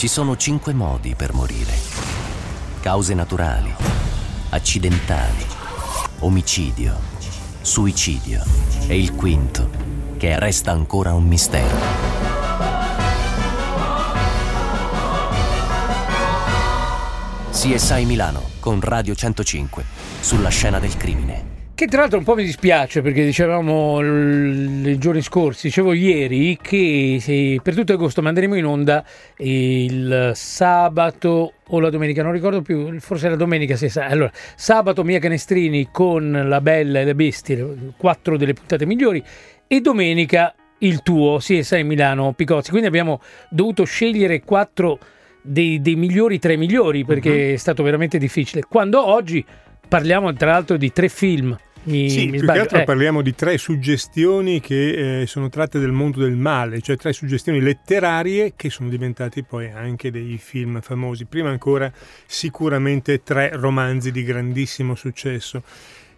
Ci sono cinque modi per morire. Cause naturali, accidentali, omicidio, suicidio e il quinto, che resta ancora un mistero. CSI Milano con Radio 105 sulla scena del crimine. Che tra l'altro un po' mi dispiace perché dicevamo i giorni scorsi, dicevo ieri che per tutto agosto manderemo in onda il sabato o la domenica, non ricordo più, forse la domenica si sa. Allora, sabato Mia Canestrini con La Bella e le Bestie, quattro delle puntate migliori, e domenica il tuo CSI Milano Picozzi. Quindi abbiamo dovuto scegliere quattro dei, dei migliori, tre migliori, perché uh-huh. è stato veramente difficile. Quando oggi parliamo tra l'altro di tre film mi, sì, mi più sbaglio. che altro eh. parliamo di tre suggestioni che eh, sono tratte del mondo del male, cioè tre suggestioni letterarie che sono diventate poi anche dei film famosi. Prima ancora sicuramente tre romanzi di grandissimo successo.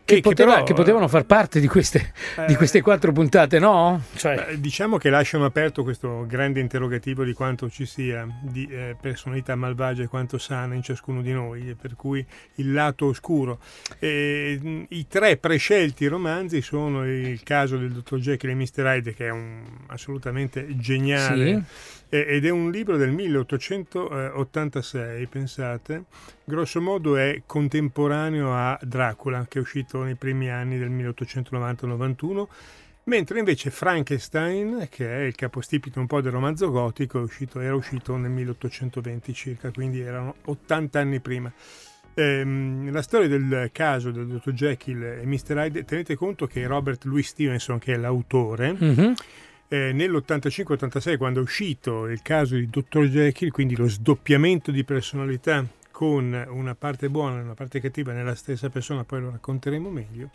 Che, poteva, che, però, che, potevano far parte di queste, eh, di queste quattro puntate, no? Cioè. Beh, diciamo che lasciano aperto questo grande interrogativo di quanto ci sia di eh, personalità malvagia e quanto sana in ciascuno di noi, per cui il lato oscuro. E, I tre prescelti romanzi sono il caso del dottor Jekyll e Mr. Hyde, che è un, assolutamente geniale. Sì ed è un libro del 1886, pensate, grosso modo è contemporaneo a Dracula, che è uscito nei primi anni del 1890-91, mentre invece Frankenstein, che è il capostipite un po' del romanzo gotico, uscito, era uscito nel 1820 circa, quindi erano 80 anni prima. Ehm, la storia del caso del dottor Jekyll e Mr. Hyde, tenete conto che Robert Louis Stevenson, che è l'autore, mm-hmm eh, nell'85-86 quando è uscito il caso di Dr. Jekyll, quindi lo sdoppiamento di personalità con una parte buona e una parte cattiva nella stessa persona, poi lo racconteremo meglio.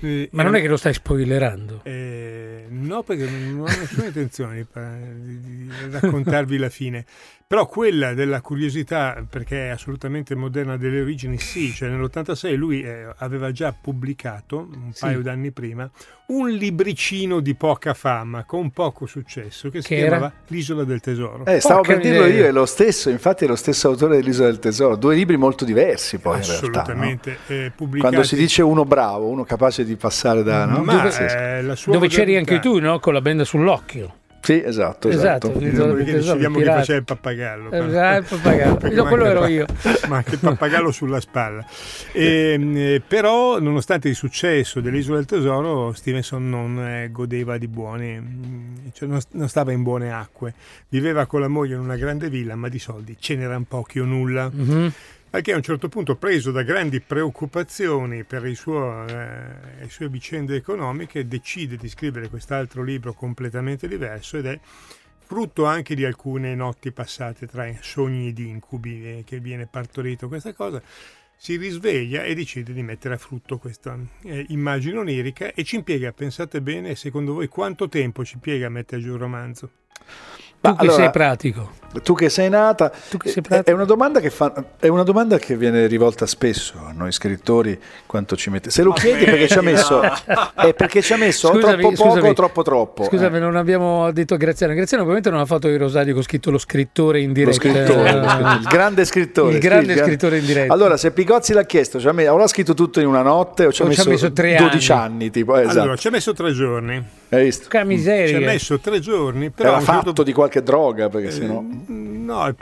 Eh, Ma non è che lo stai spoilerando? Eh, no, perché non ho nessuna intenzione di, di, raccontarvi la fine. Però quella della curiosità, perché è assolutamente moderna delle origini, sì, cioè nell'86 lui eh, aveva già pubblicato, un sì. paio d'anni prima, un libricino di poca fama, con poco successo, che si che chiamava era? L'Isola del Tesoro. Eh, stavo Poca per dirlo io, è lo stesso, infatti è lo stesso autore dell'Isola del Tesoro, due libri molto diversi poi Assolutamente, in realtà. No? Eh, pubblicati... Quando si dice uno bravo, uno capace di passare da... No? Ma, dove, eh, dove c'eri anche tu, no? Con la benda sull'occhio. Sì, esatto, esatto. esatto. Decidiamo che faceva il pappagallo. Esatto, il pappagallo. no, quello ero io. Ma anche il pappagallo sulla spalla. E, ehm, eh, però, nonostante il successo dell'Isola del Tesoro, Stevenson non eh, godeva di buone, mm, cioè non, non, stava in buone acque. Viveva con la moglie in una grande villa, ma di soldi ce n'erano pochi o nulla. Mm-hmm perché a un certo punto, preso da grandi preoccupazioni per suo, eh, le sue vicende economiche, decide di scrivere quest'altro libro completamente diverso ed è frutto anche di alcune notti passate tra sogni ed incubi eh, che viene partorito questa cosa. Si risveglia e decide di mettere a frutto questa eh, immagine onirica e ci impiega, pensate bene, secondo voi quanto tempo ci impiega a mettere giù il romanzo? Tu che allora, sei pratico. Tu che sei nata, che sei è, una fa, è, una domanda che viene rivolta spesso a noi scrittori, quanto ci mette. Se lo chiedi perché ci ha messo, è perché ci ha messo scusami, troppo poco o troppo troppo. Scusami, eh. non abbiamo detto a Graziano. Graziano ovviamente non ha fatto il rosario con scritto lo scrittore in diretta. Lo scrittore, il grande scrittore. Il grande sì, scrittore in diretta. Allora, se Picozzi l'ha chiesto, ci ha messo, avrà scritto tutto in una notte o ci ha messo, messo 12 anni. anni tipo, esatto. Allora, ci ha messo tre giorni. Hai visto? Che miseria. Ci ha messo tre giorni. Però Era fatto certo... di qualche droga, perché eh, sennò... No,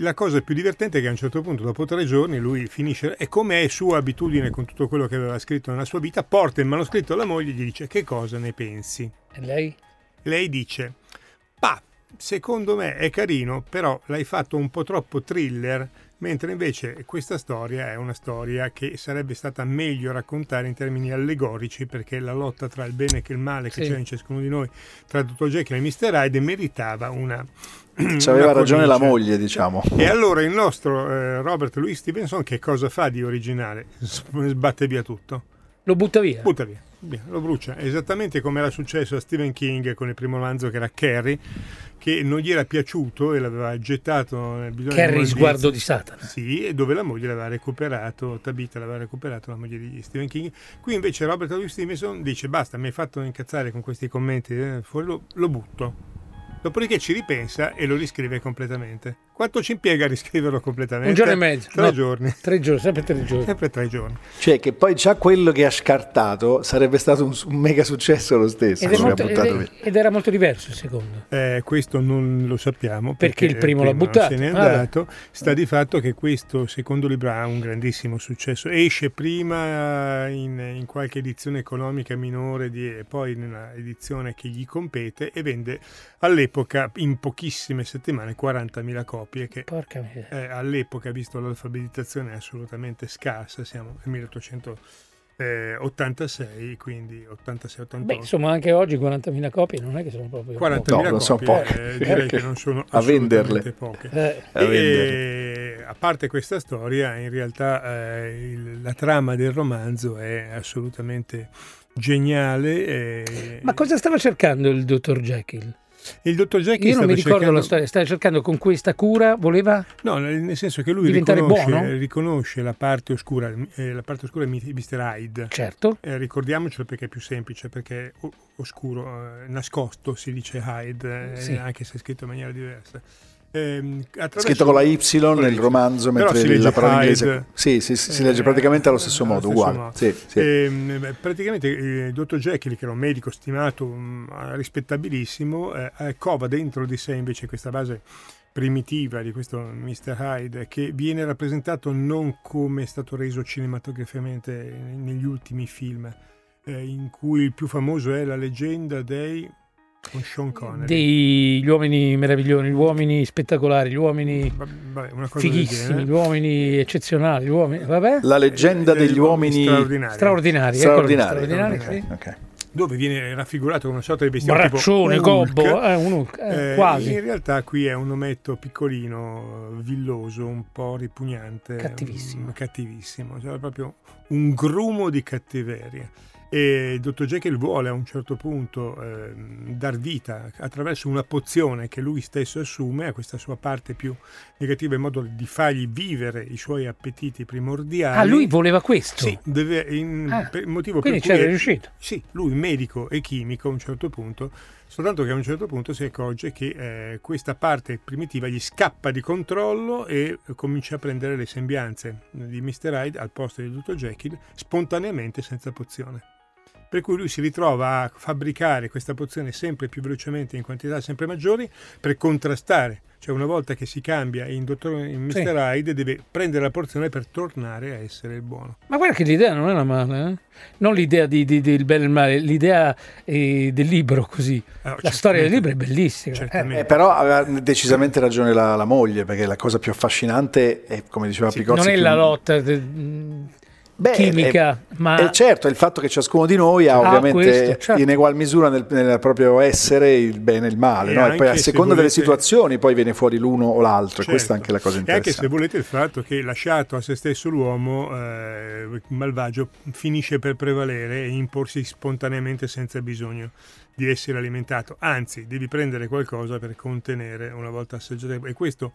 la cosa più divertente è che a un certo punto, dopo tre giorni, lui finisce, e come è sua abitudine con tutto quello che aveva scritto nella sua vita, porta il manoscritto alla moglie e gli dice che cosa ne pensi. E lei? Lei dice, pa, secondo me è carino, però l'hai fatto un po' troppo thriller mentre invece questa storia è una storia che sarebbe stata meglio raccontare in termini allegorici perché la lotta tra il bene e il male che sì. c'è in ciascuno di noi, tra Dr. Jekyll e Mr. Hyde, meritava una... Ci aveva ragione la moglie, diciamo. E allora il nostro eh, Robert Louis Stevenson che cosa fa di originale? Sbatte via tutto. Lo butta via? Butta via lo brucia, esattamente come era successo a Stephen King con il primo romanzo che era Carrie, che non gli era piaciuto e l'aveva gettato nel bisogno Carrie, sguardo di Satana. Sì, e dove la moglie l'aveva recuperato, Tabitha l'aveva recuperato, la moglie di Stephen King. Qui invece Robert Louis Stevenson dice basta, mi hai fatto incazzare con questi commenti, eh, lo, lo butto. dopodiché ci ripensa e lo riscrive completamente. Quanto ci impiega a riscriverlo completamente? Un giorno e mezzo. Tre no, giorni. Tre giorni, sempre tre giorni. Sempre tre giorni. Cioè che poi già quello che ha scartato sarebbe stato un, un mega successo lo stesso. Ed, molto, ed, è, ed, era molto diverso il secondo. Eh, questo non lo sappiamo. Perché, perché il primo, l'ha buttato. Se n'è andato. Ah, Sta di fatto che questo secondo libro ha un grandissimo successo. Esce prima in, in qualche edizione economica minore di, e poi in una edizione che gli compete e vende all'epoca in pochissime settimane 40.000 copie che eh, all'epoca visto l'alfabetizzazione è assolutamente scarsa siamo nel 1886 quindi 86-88 Beh, insomma anche oggi 40.000 copie non è che sono proprio 40.000 no, copie sono poche. Eh, direi che non sono a venderle poche eh. a, e, a parte questa storia in realtà eh, il, la trama del romanzo è assolutamente geniale eh. ma cosa stava cercando il dottor Jekyll? Il dottor Jekyll Io non mi ricordo cercando... la storia, stava cercando con questa cura, voleva No, nel senso che lui riconosce, riconosce, la parte oscura, eh, la parte oscura è Mr. Hyde. Certo. Eh, ricordiamocelo perché è più semplice, perché è oscuro, eh, nascosto si dice Hyde, eh, sì. anche se è scritto in maniera diversa. Ehm, scritto con la Y nel romanzo, mentre la parola inglese sì, sì, sì, si legge praticamente allo stesso modo, stesso uguale. Modo. Sì, sì. Ehm, praticamente il eh, dottor Jekyll, che era un medico stimato, mh, mm, rispettabilissimo, eh, eh, cova dentro di sé invece questa base primitiva di questo Mr. Hyde che viene rappresentato non come è stato reso cinematograficamente negli ultimi film eh, in cui il più famoso è la leggenda dei con Sean Connery. Degli uomini meravigliosi, gli uomini spettacolari, gli uomini vabbè, fighissimi, gli uomini eccezionali, gli uomini, vabbè. La leggenda degli uomini straordinari. Straordinari, straordinari. Ecco, straordinari, straordinari sì. okay dove viene raffigurato come una sorta di bestiame Braccione, tipo gobbo, eh, un Hulk, eh, eh, quasi. In realtà qui è un ometto piccolino, villoso, un po' ripugnante. Cattivissimo. Un, cattivissimo, cioè proprio un grumo di cattiveria. E il dottor Jekyll vuole a un certo punto eh, dar vita attraverso una pozione che lui stesso assume a questa sua parte più negativa in modo di fargli vivere i suoi appetiti primordiali. Ah, lui voleva questo? Sì, deve, in, ah, per, motivo quindi per cui c'era riuscito. Sì, lui medico e chimico a un certo punto, soltanto che a un certo punto si accorge che eh, questa parte primitiva gli scappa di controllo e comincia a prendere le sembianze di Mr. Hyde al posto di dottor Jekyll spontaneamente senza pozione per cui lui si ritrova a fabbricare questa pozione sempre più velocemente in quantità sempre maggiori per contrastare. Cioè una volta che si cambia in, dottor, in Mr. Sì. Hyde deve prendere la porzione per tornare a essere il buono. Ma guarda che l'idea non era male, eh? non l'idea di, di, del bene e il male, l'idea eh, del libro così. Oh, la storia del libro è bellissima. Eh. Eh, però aveva decisamente ragione la, la, moglie, perché la cosa più affascinante è, come diceva sì, Picozzi... Non è la lotta... De, Beh, chimica. È, ma... è certo, il fatto che ciascuno di noi ha ah, ovviamente questo, certo. in egual misura nel, nel, proprio essere il bene e il male, e, no? e poi a seconda volete... delle situazioni poi viene fuori l'uno o l'altro, certo. e questa è anche la cosa interessante. E anche se volete il fatto che lasciato a se stesso l'uomo, eh, malvagio, finisce per prevalere e imporsi spontaneamente senza bisogno di essere alimentato, anzi devi prendere qualcosa per contenere una volta assaggiato e questo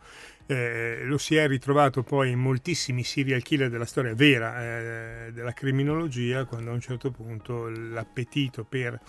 eh, lo si è ritrovato poi in moltissimi serial killer della storia vera eh, della criminologia quando a un certo punto l'appetito per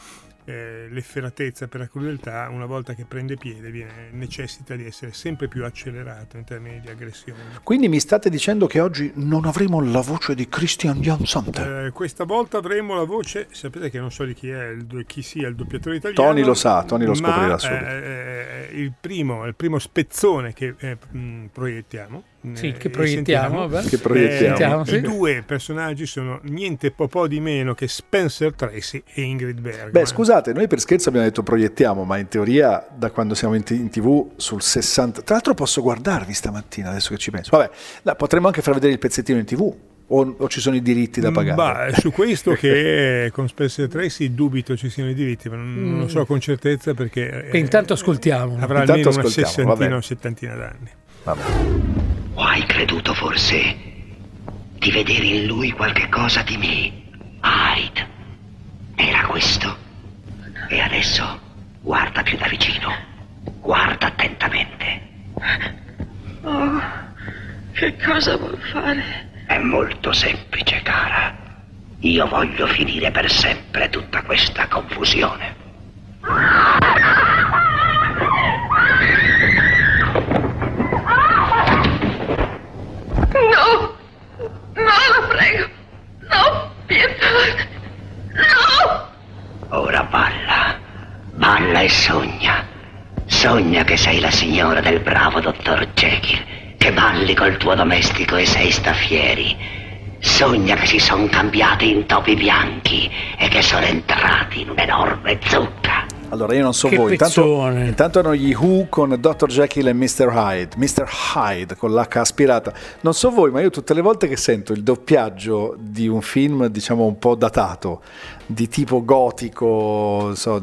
eh, l'efferatezza per la crudeltà, una volta che prende piede, viene, necessita di essere sempre più accelerato in termini di aggressione. Quindi mi state dicendo che oggi non avremo la voce di Christian Jansson? Eh, questa volta avremo la voce, sapete che non so di chi, è, il, chi sia il doppiatore italiano. Tony lo sa, Tony lo scoprirà ma, subito. Eh, il, primo, il primo spezzone che eh, mh, proiettiamo sì, che proiettiamo, che proiettiamo. Eh, I due personaggi sono niente po' di meno che Spencer Tracy e Ingrid Bergman. Beh, scusate, noi per scherzo abbiamo detto proiettiamo, ma in teoria da quando siamo in, t- in tv sul 60... Tra l'altro posso guardarvi stamattina, adesso che ci penso. Vabbè, no, potremmo anche far vedere il pezzettino in tv. O, o, ci sono i diritti da pagare? Bah, su questo che con Spencer Tracy dubito ci siano i diritti, ma non, mm. non lo so con certezza perché... Eh, intanto ascoltiamo. Avrà intanto almeno una sessantina o settantina d'anni. Vabbè. O hai creduto forse di vedere in lui qualche cosa di me? Hyde. Era questo. E adesso guarda più da vicino. Guarda attentamente. Oh, che cosa vuol fare? È molto semplice, cara. Io voglio finire per sempre tutta questa confusione. Sogna che sei la signora del bravo dottor Jekyll, che balli col tuo domestico e sei staffieri. Sogna che si sono cambiati in topi bianchi e che sono entrati in un'enorme zucca. Allora, io non so che voi, intanto, intanto erano gli Who con Dr. Jekyll e Mr. Hyde, Mr. Hyde con l'H aspirata. Non so voi, ma io tutte le volte che sento il doppiaggio di un film, diciamo un po' datato, di tipo gotico, so,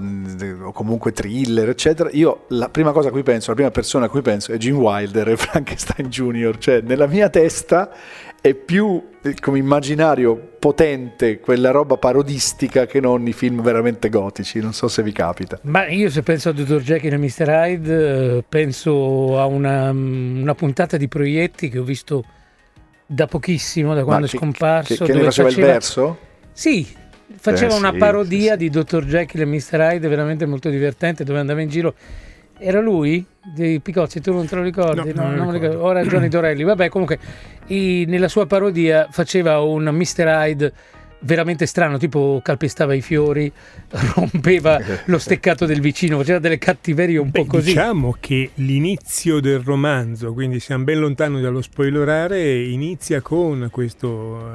o comunque thriller, eccetera, io la prima cosa a cui penso, la prima persona a cui penso è Gene Wilder e Frankenstein Jr., cioè nella mia testa è più eh, come immaginario potente quella roba parodistica che non i film veramente gotici. Non so se vi capita. Ma io se penso a Dr. Jekyll e Mr. Hyde, eh, penso a una, una, puntata di proietti che ho visto da pochissimo, da quando che, è scomparso. Che, che ne faceva, faceva il verso? Sì, faceva eh, una sì, parodia sì, sì. di Dr. Jekyll e Mr. Hyde veramente molto divertente dove andava in giro era lui dei Picozzi, tu non te lo ricordi? No, no, non ricordo. Ora Johnny Dorelli. Vabbè, comunque, i, nella sua parodia faceva un Mr. Hyde veramente strano, tipo calpestava i fiori, rompeva lo steccato del vicino, faceva delle cattiverie un Beh, po' così. Diciamo che l'inizio del romanzo, quindi siamo ben lontani dallo spoilerare, inizia con questo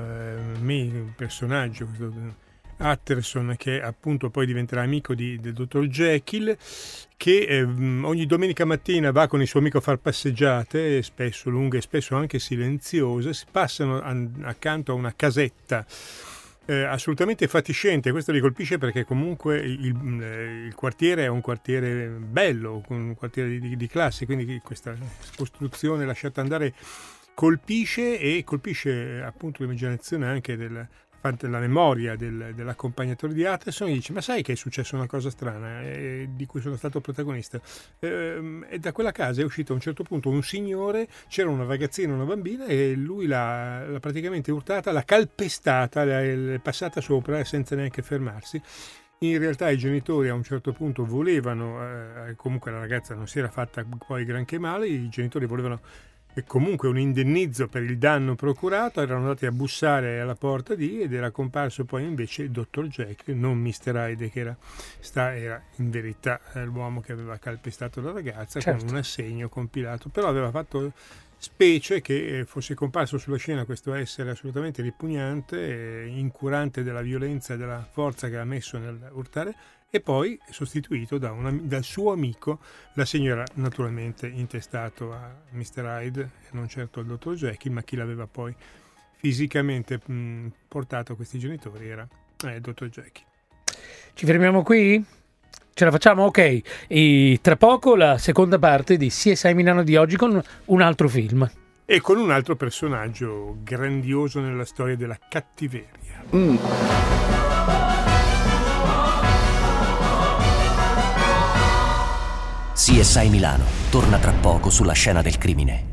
eh, personaggio, questo Atterson che appunto poi diventerà amico di, del dottor Jekyll che eh, ogni domenica mattina va con il suo amico a far passeggiate, spesso lunghe e spesso anche silenziose, si passano a, accanto a una casetta eh, assolutamente fatiscente, questo li colpisce perché comunque il, eh, il, quartiere è un quartiere bello, un quartiere di, di classe, quindi questa costruzione lasciata andare colpisce e colpisce appunto l'immaginazione anche del, la memoria del, dell'accompagnatore di Atterson e dice ma sai che è successa una cosa strana eh, di cui sono stato protagonista? Eh, e da quella casa è uscito a un certo punto un signore c'era una ragazzina una bambina e lui l'ha, l'ha praticamente urtata l'ha calpestata l'ha, passata sopra senza neanche fermarsi. In realtà i genitori a un certo punto volevano, eh, comunque la ragazza non si era fatta poi granché male, i genitori volevano e comunque un indennizzo per il danno procurato, erano andati a bussare alla porta di ed era comparso poi invece il dottor Jack, non Mr. Hyde che era, sta, era in verità eh, l'uomo che aveva calpestato la ragazza certo. con un assegno compilato, però aveva fatto specie che eh, fosse comparso sulla scena questo essere assolutamente ripugnante, incurante della violenza e della forza che ha messo nel urtare e poi sostituito da una, dal suo amico, l'assegno era naturalmente intestato a Mr. Hyde e non certo al dottor Jekyll, ma chi l'aveva poi fisicamente mh, portato a questi genitori era eh, il dottor Jekyll. Ci fermiamo qui? Ce la facciamo? Ok. E tra poco la seconda parte di CSI Milano di oggi con un altro film. E con un altro personaggio grandioso nella storia della cattiveria. Mm. CSI Milano torna tra poco sulla scena del crimine.